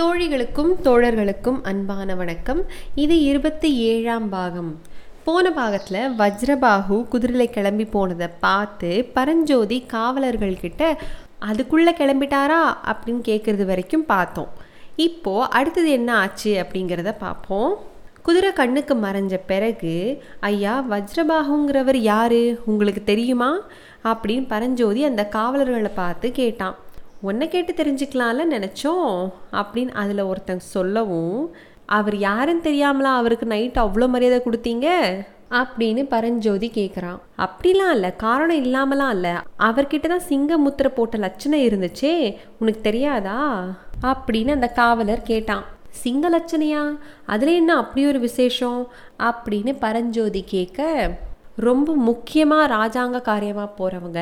தோழிகளுக்கும் தோழர்களுக்கும் அன்பான வணக்கம். இது இருபத்தி ஏழாம் பாகம். போன பாகத்தில் வஜ்ரபாகு குதிரையில் கிளம்பி போனதை பார்த்து பரஞ்சோதி காவலர்கள்கிட்ட அதுக்குள்ளே கிளம்பிட்டாரா? அப்படின்னு கேட்குறது வரைக்கும் பார்த்தோம். இப்போது அடுத்தது என்ன ஆச்சு அப்படிங்கிறத பார்ப்போம். குதிரை கண்ணுக்கு மறைஞ்ச பிறகு ஐயா வஜ்ரபாகுங்கிறவர் யாரு? உங்களுக்கு தெரியுமா? அப்படின்னு பரஞ்சோதி அந்த காவலர்களை பார்த்து கேட்டான். உன்னை கேட்டு தெரிஞ்சுக்கலாம்ல நினச்சோம் அப்படின்னு அதில் ஒருத்தன் சொல்லவும் அவர் யாருன்னு தெரியாமலா அவருக்கு நைட் அவ்வளோ மரியாதை கொடுத்தீங்க? அப்படின்னு பரஞ்சோதி கேட்குறான் அப்படிலாம் இல்லை காரணம் இல்லாமலாம் இல்லை. அவர்கிட்ட தான் சிங்க முத்திரை போட்ட லட்சணம் இருந்துச்சே உனக்கு தெரியாதா? அப்படின்னு அந்த காவலர் கேட்டான். சிங்க லட்சணையா? அதில் என்ன அப்படி ஒரு விசேஷம்? அப்படின்னு பரஞ்சோதி கேட்க ரொம்ப முக்கியமாக ராஜாங்க காரியமாக போகிறவங்க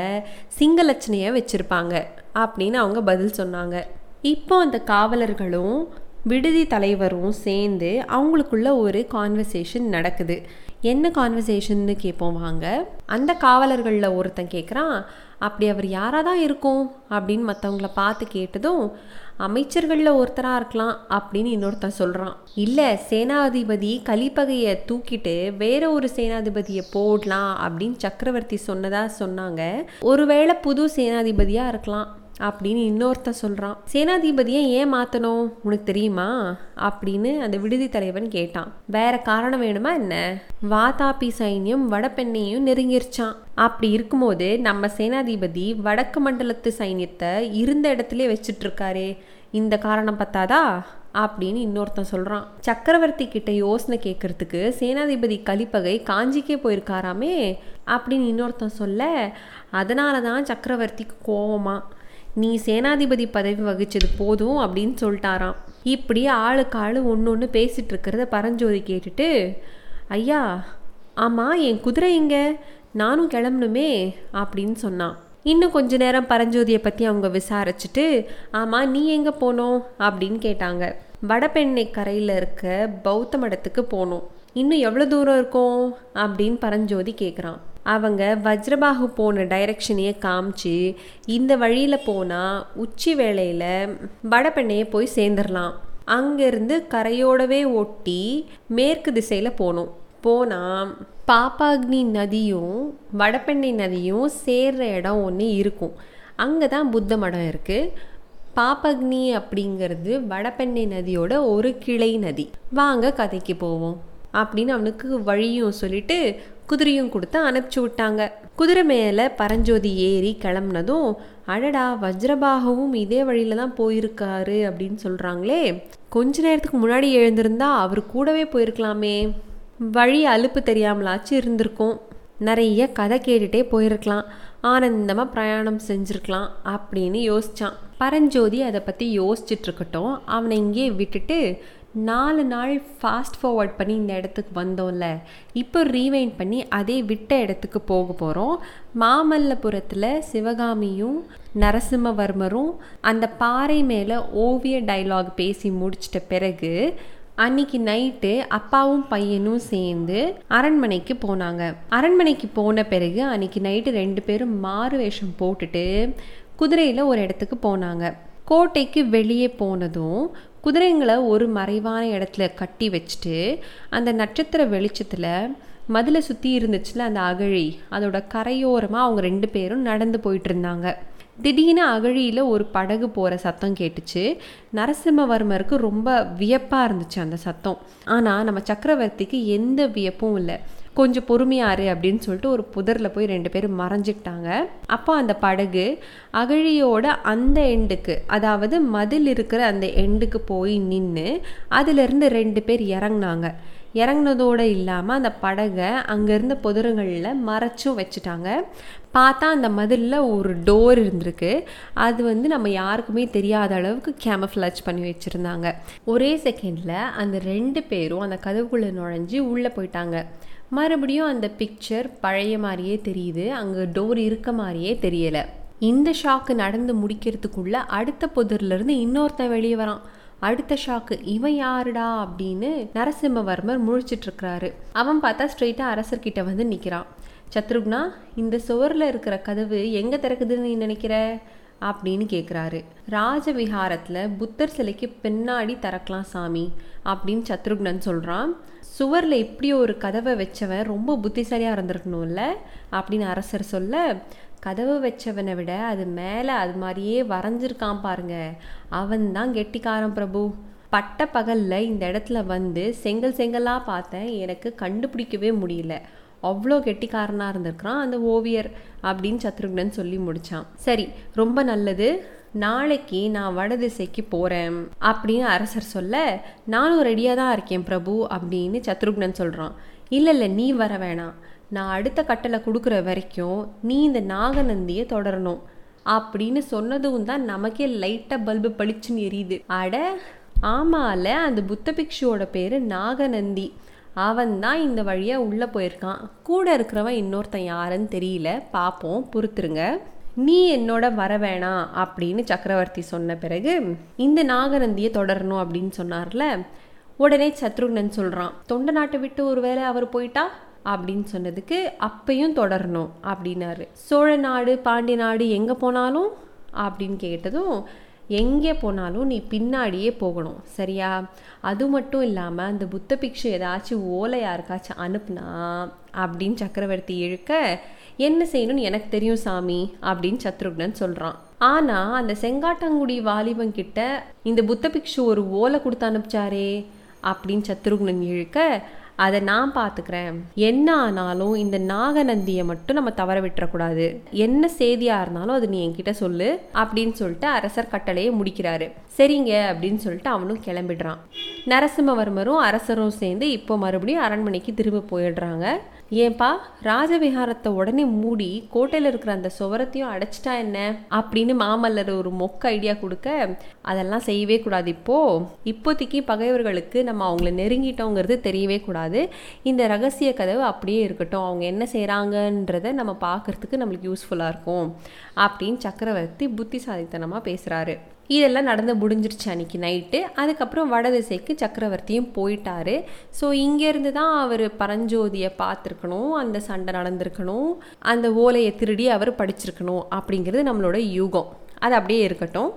சிங்கலட்சணையை வச்சுருப்பாங்க அப்படின்னு அவங்க பதில் சொன்னாங்க. இப்போ அந்த காவலர்களும் விடுதி தலைவரும் சேர்ந்து அவங்களுக்குள்ள ஒரு கான்வர்சேஷன் நடக்குது. என்ன கான்வர்சேஷன்னு கேட்போம் வாங்க. அந்த காவலர்களில் ஒருத்தன் கேட்குறான் அப்படி அவர் யாராக தான் இருக்கும்? அப்படின்னு மற்றவங்கள பார்த்து கேட்டதும் அமைச்சர்களில் ஒருத்தராக இருக்கலாம் அப்படின்னு இன்னொருத்தன் சொல்கிறான் இல்லை சேனாதிபதி கலிப்பகையை தூக்கிட்டு வேற ஒரு சேனாதிபதியை போடலாம் அப்படின்னு சக்கரவர்த்தி சொன்னதாக சொன்னாங்க. ஒருவேளை புது சேனாதிபதியாக இருக்கலாம். அப்படின்னு இன்னொருத்தன் சொல்கிறான் சேனாதிபதியை ஏன் மாற்றணும் உனக்கு தெரியுமா? அப்படின்னு அந்த விடுதி தலைவன் கேட்டான். வேற காரணம் வேணுமா என்ன? வாதாபி சைன்யம் வடபெண்ணையும் நெருங்கிருச்சான் அப்படி இருக்கும்போது நம்ம சேனாதிபதி வடக்கு மண்டலத்து சைன்யத்தை இருந்த இடத்துல வச்சுட்டு இருக்காரே இந்த காரணம் பத்தாதா? அப்படின்னு இன்னொருத்தன் சொல்கிறான் சக்கரவர்த்தி கிட்ட யோசனை கேட்கறதுக்கு சேனாதிபதி கலிப்பகை காஞ்சிக்கே போயிருக்காராமே? அப்படின்னு இன்னொருத்தன் சொல்ல அதனால தான் சக்கரவர்த்திக்கு கோவமாக நீ சேனாதிபதி பதவி வகிச்சது போதும் அப்படின்னு சொல்லிட்டாராம். இப்படி ஆளுக்கு ஆள் ஒன்று ஒன்று பேசிகிட்டு இருக்கிறத பரஞ்சோதி கேட்டுட்டு ஐயா ஆமாம் என் குதிரை எங்க? நானும் கிளம்பணுமே அப்படின்னு சொன்னான். இன்னும் கொஞ்ச நேரம் பரஞ்சோதியை பற்றி அவங்க விசாரிச்சுட்டு ஆமாம் நீ எங்கே போனோம்? அப்படின்னு கேட்டாங்க. வடபெண்ணை கரையில் இருக்க பௌத்த மடத்துக்கு போனோம். இன்னும் எவ்வளோ தூரம் இருக்கும்? அப்படின்னு பரஞ்சோதி கேட்குறான் அவங்க வஜ்ரபாகு போன டைரக்ஷனையே காமிச்சு இந்த வழியில் போனால் உச்சி வேளையில் வடபெண்ணையை போய் சேர்ந்துடலாம் அங்கேருந்து கரையோடவே ஒட்டி மேற்கு திசையில் போனோம். போனால் பாப்பாக்னி நதியும் வடபெண்ணை நதியும் சேர்ற இடம் ஒன்று இருக்கும். அங்கே தான் புத்த மடம் இருக்குது பாப்பக்னி அப்படிங்கிறது வடபெண்ணை நதியோட ஒரு கிளை நதி. வாங்க கதைக்கு போவோம். அப்படின்னு அவனுக்கு வழியும் சொல்லிட்டு குதிரையும் கொடுத்து அனுப்பிச்சி விட்டாங்க. குதிரை மேலே பரஞ்சோதி ஏறி கிளம்புனதும் அடடா வஜ்ரபாகவும் இதே வழியில தான் போயிருக்காரு அப்படின்னு சொல்கிறாங்களே கொஞ்ச நேரத்துக்கு முன்னாடி எழுந்திருந்தா அவர் கூடவே போயிருக்கலாமே. வழி அலுப்பு தெரியாமலாச்சு இருந்திருக்கும். நிறைய கதை கேட்டுட்டே போயிருக்கலாம். ஆனந்தமாக பிரயாணம் செஞ்சுருக்கலாம் அப்படின்னு யோசித்தான் பரஞ்சோதி அதை பற்றி யோசிச்சுட்டு இருக்கட்டும். அவனை இங்கே விட்டுட்டு நாலு நாள் ஃபாஸ்ட் ஃபார்வர்ட் பண்ணி இந்த இடத்துக்கு வந்தோம்ல. இப்போ ரீவைண்ட் பண்ணி அதே விட்ட இடத்துக்கு போக போகிறோம் மாமல்லபுரத்தில் சிவகாமியும் நரசிம்மவர்மரும் அந்த பாறை மேலே ஓவிய டைலாக் பேசி முடிச்சிட்ட பிறகு அன்னைக்கு நைட்டு அப்பாவும் பையனும் சேர்ந்து அரண்மனைக்கு போனாங்க. அரண்மனைக்கு போன பிறகு அன்னைக்கு நைட்டு ரெண்டு பேரும் மாறு வேஷம் போட்டுட்டு குதிரையில் ஒரு இடத்துக்கு போனாங்க. கோட்டைக்கு வெளியே போனதும் குதிரைங்களை ஒரு மறைவான இடத்துல கட்டி வச்சுட்டு அந்த நட்சத்திர வெளிச்சத்தில் மதிலை சுற்றி இருந்துச்சுல அந்த அகழி அதோட கரையோரமாக அவங்க ரெண்டு பேரும் நடந்து போயிட்டு இருந்தாங்க திடீர்னு அகழியில் ஒரு படகு போகிற சத்தம் கேட்டுச்சு. நரசிம்மவர்மருக்கு ரொம்ப வியப்பாக இருந்துச்சு அந்த சத்தம். ஆனால் நம்ம சக்கரவர்த்திக்கு எந்த வியப்பும் இல்லை. கொஞ்சம் பொறுமையாரு அப்படின்னு சொல்லிட்டு ஒரு புதரில் போய் ரெண்டு பேரும் மறைஞ்சிக்கிட்டாங்க. அப்போ அந்த படகு அகழியோட அந்த எண்டுக்கு அதாவது மதில் இருக்கிற அந்த எண்டுக்கு போய் நின்று அதிலிருந்து ரெண்டு பேர் இறங்கினாங்க. இறங்கினதோடு இல்லாமல் அந்த படகை அங்கேருந்த புதருங்களில் மறைச்சும் வச்சுட்டாங்க. பார்த்தா அந்த மதிலில் ஒரு டோர் இருந்திருக்கு. அது வந்து நம்ம யாருக்குமே தெரியாத அளவுக்கு கேமஃப்ளாஜ் பண்ணி வச்சுருந்தாங்க. ஒரே செகண்டில் அந்த ரெண்டு பேரும் அந்த கதவுக்குள்ளே நுழைஞ்சி உள்ளே போயிட்டாங்க. மறுபடியும் அந்த பிக்சர் பழைய மாதிரியே தெரியுது. அங்கே டோர் இருக்க மாதிரியே தெரியலை. இந்த ஷாக்கு நடந்து முடிக்கிறதுக்குள்ள அடுத்த புதர்லேருந்து இன்னொருத்தன் வெளியே வரான். அடுத்த ஷாக்கு இவன் யாருடா அப்படின்னு நரசிம்மவர்மர் முழிச்சிட்டு இருக்கிறாரு. அவன் பார்த்தா ஸ்ட்ரெயிட்டாக அரசர்கிட்ட வந்து நிற்கிறான் சத்ருக்னா இந்த சுவரில் இருக்கிற கதவு எங்கே திறக்குதுன்னு நீ நினைக்கிற? அப்படின்னு கேட்குறாரு ராஜவிகாரத்தில் புத்தர் சிலைக்கு பின்னாடி திறக்கலாம் சாமி அப்படின்னு சத்ருக்னன் சொல்கிறான் சுவரில் இப்படி ஒரு கதவை வச்சவன் ரொம்ப புத்திசாலியாக இருந்திருக்கணும்ல அப்படின்னு அரசர் சொல்ல கதவை வச்சவனை விட அது மேலே அது மாதிரியே வரைஞ்சிருக்கான் பாருங்க. அவன் தான் கெட்டிக்காரன் பிரபு. பட்ட பகலில் இந்த இடத்துல வந்து செங்கல் செங்கலாக பார்த்தேன். எனக்கு கண்டுபிடிக்கவே முடியல. அவ்வளோ கெட்டிக்காரனாக இருந்திருக்கிறான். அந்த ஓவியர் அப்படின்னு சத்ருக்னன் சொல்லி முடித்தான் சரி ரொம்ப நல்லது. நாளைக்கு நான் வடதிசைக்கு போகிறேன் அப்படின்னு அரசர் சொல்ல நானும் ரெடியாக தான் இருக்கேன் பிரபு அப்படின்னு சத்ருக்னன் சொல்கிறான் இல்லை இல்லை நீ வர வேணாம். நான் அடுத்த கட்டளை கொடுக்குற வரைக்கும் நீ இந்த நாகநந்தியை தொடரணும் அப்படின்னு சொன்னதும் தான் நமக்கே லைட்டாக பல்பு பளிச்சுன்னு எரியுது. அட ஆமால அந்த புத்த பிக்ஷுவோட பேர் நாகநந்தி. அவன் தான் இந்த வழியாக உள்ளே போயிருக்கான். கூட இருக்கிறவன் இன்னொருத்தன் யாருன்னு தெரியல. பார்ப்போம் பொறுத்துருங்க. நீ என்னோட வர வேணாம் அப்படின்னு சக்கரவர்த்தி சொன்ன பிறகு இந்த நாகநந்தியை தொடரணும் அப்படின்னு சொன்னார்ல. உடனே சத்ருக்னன் சொல்கிறான் தொண்டை நாட்டை விட்டு ஒருவேளை அவர் போயிட்டா? அப்படின்னு சொன்னதுக்கு அப்பையும் தொடரணும் அப்படின்னாரு. சோழ நாடு பாண்டிய நாடு எங்கே போனாலும்? அப்படின்னு கேட்டதும் எங்கே போனாலும் நீ பின்னாடியே போகணும் சரியா? அது மட்டும் இல்லாமல் அந்த புத்த பிக்ஷு ஏதாச்சும் ஓலை யாருக்காச்சும் அனுப்புனா அப்படின்னு சக்கரவர்த்தி இழுக்க என்ன செய்யணும்னு எனக்கு தெரியும் சாமி அப்படின்னு சத்ருக்னன் சொல்கிறான் ஆனால் அந்த செங்காட்டங்குடி வாலிபன் கிட்ட இந்த புத்த பிக்ஷு ஒரு ஓலை கொடுத்து அனுப்பிச்சாரே அப்படின்னு சத்ருக்னன் இழுக்க அதை நான் பார்த்துக்கிறேன். என்ன ஆனாலும் இந்த நாகநந்தியை மட்டும் நம்ம தவற விட்டுறக்கூடாது. என்ன செய்தியாக இருந்தாலும் அது நீ என்கிட்ட சொல்லு அப்படின்னு சொல்லிட்டு அரசர் கட்டளையை முடிக்கிறாரு. சரிங்க அப்படின்னு சொல்லிட்டு அவனும் கிளம்பிடுறான். நரசிம்மவர்மரும் அரசரும் சேர்ந்து இப்போ மறுபடியும் அரண்மனைக்கு திரும்ப போயிடுறாங்க. ஏன்பா ராஜவிகாரத்தை உடனே மூடி கோட்டையில் இருக்கிற அந்த சுவரத்தையும் அடைச்சிட்டா என்ன? அப்படின்னு மாமல்லர் ஒரு மொக்க ஐடியா கொடுக்க அதெல்லாம் செய்யவே கூடாது இப்போ. இப்போதைக்கு பகைவர்களுக்கு நம்ம அவங்கள நெருங்கிட்டோங்கிறது தெரியவே கூடாது. இந்த ரகசிய கதவு அப்படியே இருக்கட்டும். அவங்க என்ன செய்கிறாங்கன்றத நம்ம பார்க்கறதுக்கு நம்மளுக்கு யூஸ்ஃபுல்லாக இருக்கும். அப்படின்னு சக்கரவர்த்தி புத்திசாலித்தனமாக பேசுகிறாரு இதெல்லாம் நடந்து முடிஞ்சிருச்சு அன்றைக்கி நைட்டு அதுக்கப்புறம் வடதிசைக்கு சக்கரவர்த்தியும் போயிட்டார். ஸோ இங்கேருந்து தான் அவர் பரஞ்சோதியை பார்த்துருக்கணும் அந்த சண்டை நடந்திருக்கணும் அந்த ஓலையை திருடி அவர் படிச்சிருக்கணும் அப்படிங்கிறது நம்மளோட யூகம். அது அப்படியே இருக்கட்டும்.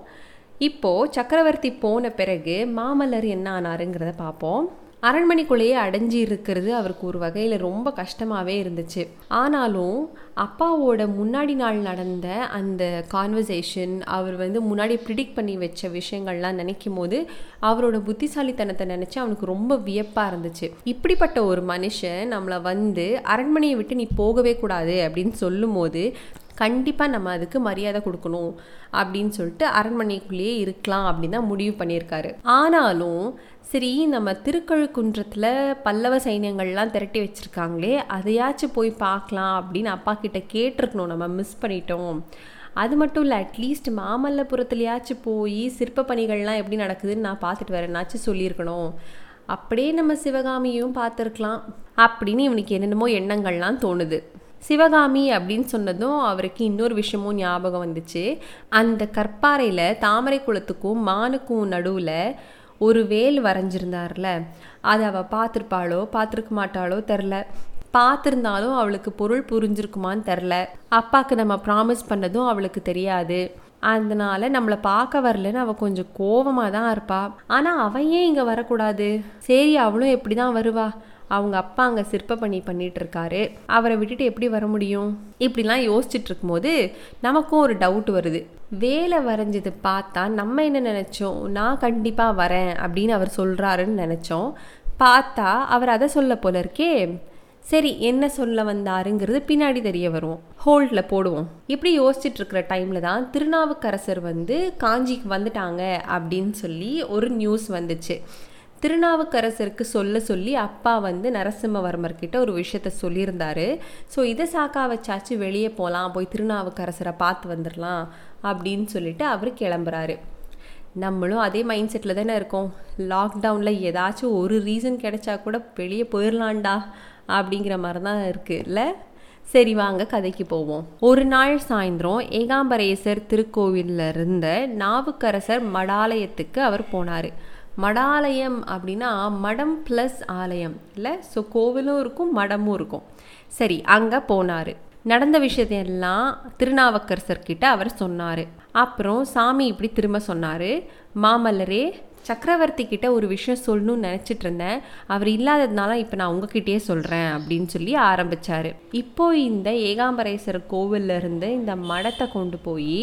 இப்போது சக்கரவர்த்தி போன பிறகு மாமல்லர் என்ன ஆனாருங்கிறத பார்ப்போம். அரண்மனைக்குள்ளேயே அடைஞ்சி இருக்கிறது அவருக்கு ஒரு வகையில் ரொம்ப கஷ்டமாகவே இருந்துச்சு. ஆனாலும் அப்பாவோட முன்னாடி நாள் நடந்த அந்த கான்வர்சேஷன் அவர் வந்து முன்னாடி ப்ரிடிக்ட் பண்ணி வச்ச விஷயங்கள்லாம் நினைக்கும் போது அவரோட புத்திசாலித்தனத்தை நினச்சி அவனுக்கு ரொம்ப வியப்பாக இருந்துச்சு. இப்படிப்பட்ட ஒரு மனுஷன் நம்மளை வந்து அரண்மனையை விட்டு நீ போகவே கூடாது அப்படின்னு சொல்லும் போது கண்டிப்பாக நம்ம அதுக்கு மரியாதை கொடுக்கணும் அப்படின்னு சொல்லிட்டு அரண்மனைக்குள்ளேயே இருக்கலாம் அப்படின்னு தான் முடிவு பண்ணியிருக்காரு. ஆனாலும் சரி நம்ம திருக்கழுக்குன்றத்தில் பல்லவ சைன்யங்கள்லாம் திரட்டி வச்சுருக்காங்களே அதையாச்சும் போய் பார்க்கலாம் அப்படின்னு அப்பா கிட்ட கேட்டிருக்கணும். நம்ம மிஸ் பண்ணிட்டோம். அது மட்டும் இல்லை அட்லீஸ்ட் மாமல்லபுரத்துலையாச்சும் போய் சிற்ப பணிகள்லாம் எப்படி நடக்குதுன்னு நான் பார்த்துட்டு வரேன்னாச்சும் சொல்லியிருக்கணும். அப்படியே நம்ம சிவகாமியும் பார்த்துருக்கலாம் அப்படின்னு இவனுக்கு என்னென்னமோ எண்ணங்கள்லாம் தோணுது. சிவகாமி அப்படின்னு சொன்னதும் அவருக்கு இன்னொரு விஷயமும் ஞாபகம் வந்துச்சு. அந்த கற்பாறையில் தாமரை குளத்துக்கும் மானுக்கும் நடுவில் ஒரு வேல் வரைஞ்சிருந்தார்ல அதை அவள் பார்த்துருப்பாளோ பார்த்துருக்க மாட்டாளோ தெரில. பார்த்துருந்தாலும் அவளுக்கு பொருள் புரிஞ்சிருக்குமான்னு தெரில. அப்பாவுக்கு நம்ம ப்ராமிஸ் பண்ணதும் அவளுக்கு தெரியாது. அதனால நம்மளை பார்க்க வரலன்னு அவள் கொஞ்சம் கோவமாக தான் இருப்பாள் ஆனால் அவன் ஏன் இங்கே வரக்கூடாது? சரி அவளும் எப்படி தான் வருவா? அவங்க அப்பா அங்கே சிற்ப பணி பண்ணிட்டு இருக்காரு அவரை விட்டுட்டு எப்படி வர முடியும்? இப்படிலாம் யோசிச்சுட்டு இருக்கும்போது நமக்கும் ஒரு டவுட் வருது. வேலை வரைஞ்சது பார்த்தா நம்ம என்ன நினச்சோம்? நான் கண்டிப்பாக வரேன் அப்படின்னு அவர் சொல்கிறாருன்னு நினச்சோம். பார்த்தா அவர் அதை சொல்ல போல இருக்கே. சரி என்ன சொல்ல வந்தாருங்கிறது பின்னாடி தெரிய வருவோம் ஹோல்டில் போடுவோம். இப்படி யோசிச்சுட்டு இருக்கிற டைமில் தான் திருநாவுக்கரசர் வந்து காஞ்சிக்கு வந்துட்டாங்க அப்படின்னு சொல்லி ஒரு நியூஸ் வந்துச்சு. திருநாவுக்கரசருக்கு சொல்ல சொல்லி அப்பா வந்து நரசிம்மவர்மர்கிட்ட ஒரு விஷயத்த சொல்லியிருந்தாரு. ஸோ இதை சாக்கா வச்சாச்சு வெளியே போகலாம் போய் திருநாவுக்கரசரை பார்த்து வந்துடலாம் அப்படின்னு சொல்லிட்டு அவர் கிளம்புறாரு. நம்மளும் அதே மைண்ட் செட்டில் தானே இருக்கோம். லாக்டவுனில் ஏதாச்சும் ஒரு ரீசன் கிடைச்சா கூட வெளியே போயிடலான்டா அப்படிங்கிற மாதிரி தான் இருக்குல்ல சரி வாங்க கதைக்கு போவோம். ஒரு நாள் சாயந்தரம் ஏகாம்பரேசர் திருக்கோவிலில் இருந்த நாவுக்கரசர் மடாலயத்துக்கு அவர் போனார். மடாலயம் அப்படின்னா மடம் ப்ளஸ் ஆலயம். இல்லை? ஸோ கோவிலும் இருக்கும் மடமும் இருக்கும். சரி அங்கே போனார். நடந்த விஷயத்தையெல்லாம் திருநாவுக்கரசர்கிட்ட அவர் சொன்னார். அப்புறம் சாமி இப்படி திரும்ப சொன்னார். மாமல்லரே சக்கரவர்த்தி கிட்ட ஒரு விஷயம் சொல்லணும்னு நினச்சிட்டு இருந்தேன். அவர் இல்லாததுனால இப்போ நான் உங்ககிட்டயே சொல்கிறேன் அப்படின்னு சொல்லி ஆரம்பித்தார் இப்போ இந்த ஏகாம்பரேஸ்வரர் கோவிலிருந்து இருந்து இந்த மடத்தை கொண்டு போய்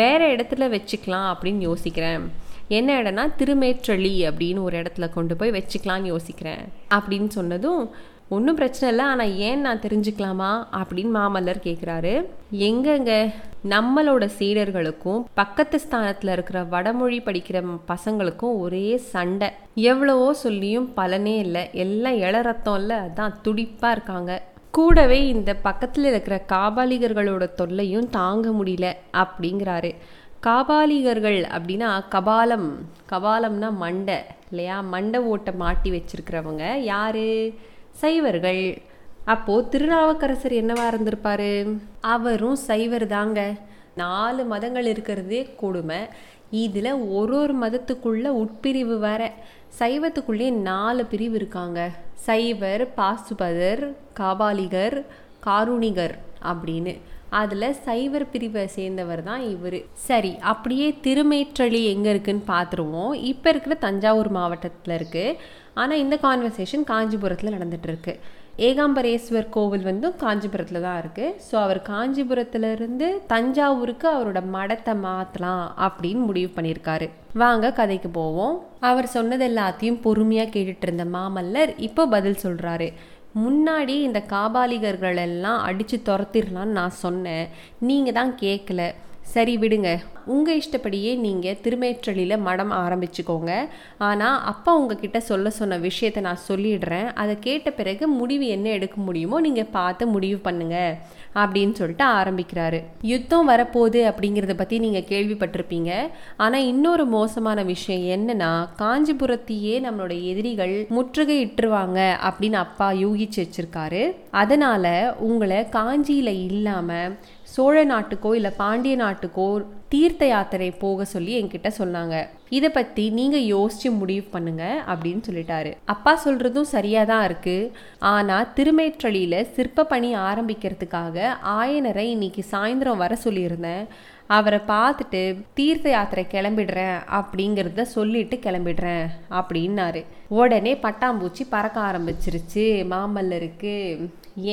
வேறு இடத்துல வச்சுக்கலாம் அப்படின்னு யோசிக்கிறேன். என்ன இடம்னா திருமேற்றளி அப்படின்னு ஒரு இடத்துல கொண்டு போய் வச்சுக்கலான்னு யோசிக்கிறேன் அப்படின்னு சொன்னதும் ஒன்றும் பிரச்சனை இல்லை ஆனால் ஏன் நான் தெரிஞ்சுக்கலாமா? அப்படின்னு மாமல்லர் கேட்குறாரு எங்கெங்க? நம்மளோட சீடர்களுக்கும் பக்கத்து ஸ்தானத்தில் இருக்கிற வடமொழி படிக்கிற பசங்களுக்கும் ஒரே சண்டை. எவ்வளவோ சொல்லியும் பலனே இல்லை. எல்லாம் இள ரத்தம் இல்லை. அதான் துடிப்பாக இருக்காங்க. கூடவே இந்த பக்கத்தில் இருக்கிற காபாலிகர்களோட தொல்லையும் தாங்க முடியல அப்படிங்கிறாரு. காபாலிகர்கள் அப்படின்னா கபாலம். கபாலம்னா மண்டை இல்லையா? மண்டை ஓட்டை மாட்டி வச்சிருக்கிறவங்க யாரு? சைவர்கள். அப்போது திருநாவுக்கரசர் என்னவா இருந்திருப்பார்? அவரும் சைவர் தாங்க. நாலு மதங்கள் இருக்கிறதே கொடுமை. இதில் ஒரு ஒரு மதத்துக்குள்ள உட்பிரிவு வேற. சைவத்துக்குள்ளே நாலு பிரிவு இருக்காங்க. சைவர் பாசுபதர் காபாலிகர் காருணிகர் அப்படின்னு. அதில் சைவர் பிரிவை சேர்ந்தவர் தான் இவர். சரி அப்படியே திருமேற்றளி எங்கே இருக்குன்னு பார்த்துருவோம் இப்போ இருக்கிற தஞ்சாவூர் மாவட்டத்தில் இருக்குது ஆனால் இந்த கான்வர்சேஷன் காஞ்சிபுரத்தில் நடந்துகிட்ருக்கு ஏகாம்பரேஸ்வர் கோவில் வந்து காஞ்சிபுரத்தில் தான் இருக்குது ஸோ அவர் காஞ்சிபுரத்துலேருந்து தஞ்சாவூருக்கு அவரோட மடத்தை மாற்றலாம் அப்படின்னு முடிவு பண்ணியிருக்காரு. வாங்க கதைக்கு போவோம். அவர் சொன்னது எல்லாத்தையும் பொறுமையாக கேட்டுட்டு இருந்த மாமல்லர் இப்போ பதில் சொல்கிறாரு முன்னாடி இந்த காபாலிகர்கள் எல்லாம் அடித்து துரத்திடலான்னு நான் சொன்னேன். நீங்கள் தான் கேட்கல சரி விடுங்க. உங்கள் இஷ்டப்படியே நீங்கள் திருமேற்றலியில் மடம் ஆரம்பிச்சுக்கோங்க. ஆனால் அப்பா உங்ககிட்ட சொல்ல சொன்ன விஷயத்தை நான் சொல்லிடுறேன். அதை கேட்ட பிறகு முடிவு என்ன எடுக்க முடியுமோ நீங்கள் பார்த்து முடிவு பண்ணுங்க அப்படின்னு சொல்லிட்டு ஆரம்பிக்கிறாரு. யுத்தம் வரப்போகுது அப்படிங்கிறத பற்றி நீங்கள் கேள்விப்பட்டிருப்பீங்க. ஆனால் இன்னொரு மோசமான விஷயம் என்னன்னா காஞ்சிபுரத்தையே நம்மளோட எதிரிகள் முற்றுகை இட்டுருவாங்க அப்படின்னு அப்பா யூகிச்சு வச்சிருக்காரு. அதனால் உங்களை காஞ்சியில் இல்லாமல் சோழ நாட்டுக்கோ இல்லை பாண்டிய நாட்டுக்கோ தீர்த்த தீர்த்த யாத்திரை போக சொல்லி என்கிட்ட சொன்னாங்க. இதை பற்றி நீங்கள் யோசித்து முடிவு பண்ணுங்க அப்படின்னு சொல்லிட்டாரு. அப்பா சொல்கிறதும் சரியாக தான் இருக்குது ஆனால் திருமேற்றலியில் சிற்ப பணி ஆரம்பிக்கிறதுக்காக ஆயனரை இன்னைக்கு சாயந்தரம் வர சொல்லியிருந்தேன். அவரை பார்த்துட்டு தீர்த்த யாத்திரை கிளம்பிடுறேன் அப்படிங்கிறத சொல்லிட்டு கிளம்பிடுறேன் அப்படின்னாரு. உடனே பட்டாம்பூச்சி பறக்க ஆரம்பிச்சிருச்சு. மாமல்லருக்கு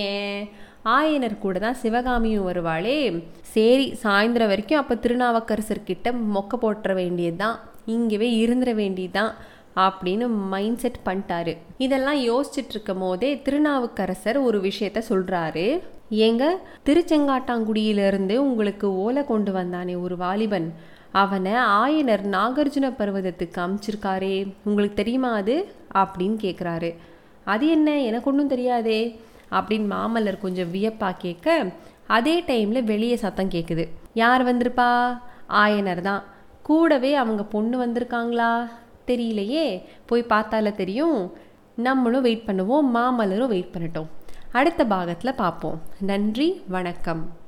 ஏன்? ஆயனர் கூட தான் சிவகாமியும் வருவாளே. சரி சாயந்தரம் வரைக்கும் அப்போ திருநாவுக்கரசர் கிட்ட மொக்க போட்டுற வேண்டியது தான் இங்கேவே இருந்துட வேண்டியதுதான் அப்படின்னு மைண்ட் செட் பண்ணிட்டாரு. இதெல்லாம் யோசிச்சுட்டு இருக்கும் போதே திருநாவுக்கரசர் ஒரு விஷயத்த சொல்கிறாரு ஏங்க திருச்செங்காட்டாங்குடியிலிருந்து உங்களுக்கு ஓலை கொண்டு வந்தானே ஒரு வாலிபன். அவனை ஆயனர் நாகார்ஜுன பர்வதத்துக்கு அமிச்சிருக்காரே. உங்களுக்கு தெரியுமா அது? அப்படின்னு கேட்குறாரு அது என்ன? எனக்கு ஒன்றும் தெரியாதே. அப்படின்னு மாமல்லர் கொஞ்சம் வியப்பா கேட்க அதே டைமில் வெளியே சத்தம் கேட்குது யார் வந்திருப்பா? ஆயனர் தான். கூடவே அவங்க பொண்ணு வந்திருக்காங்களா? தெரியலையே. போய் பார்த்தால தெரியும். நம்மளும் வெயிட் பண்ணுவோம் மாமல்லரும் வெயிட் பண்ணட்டும். அடுத்த பாகத்தில் பார்ப்போம். நன்றி வணக்கம்.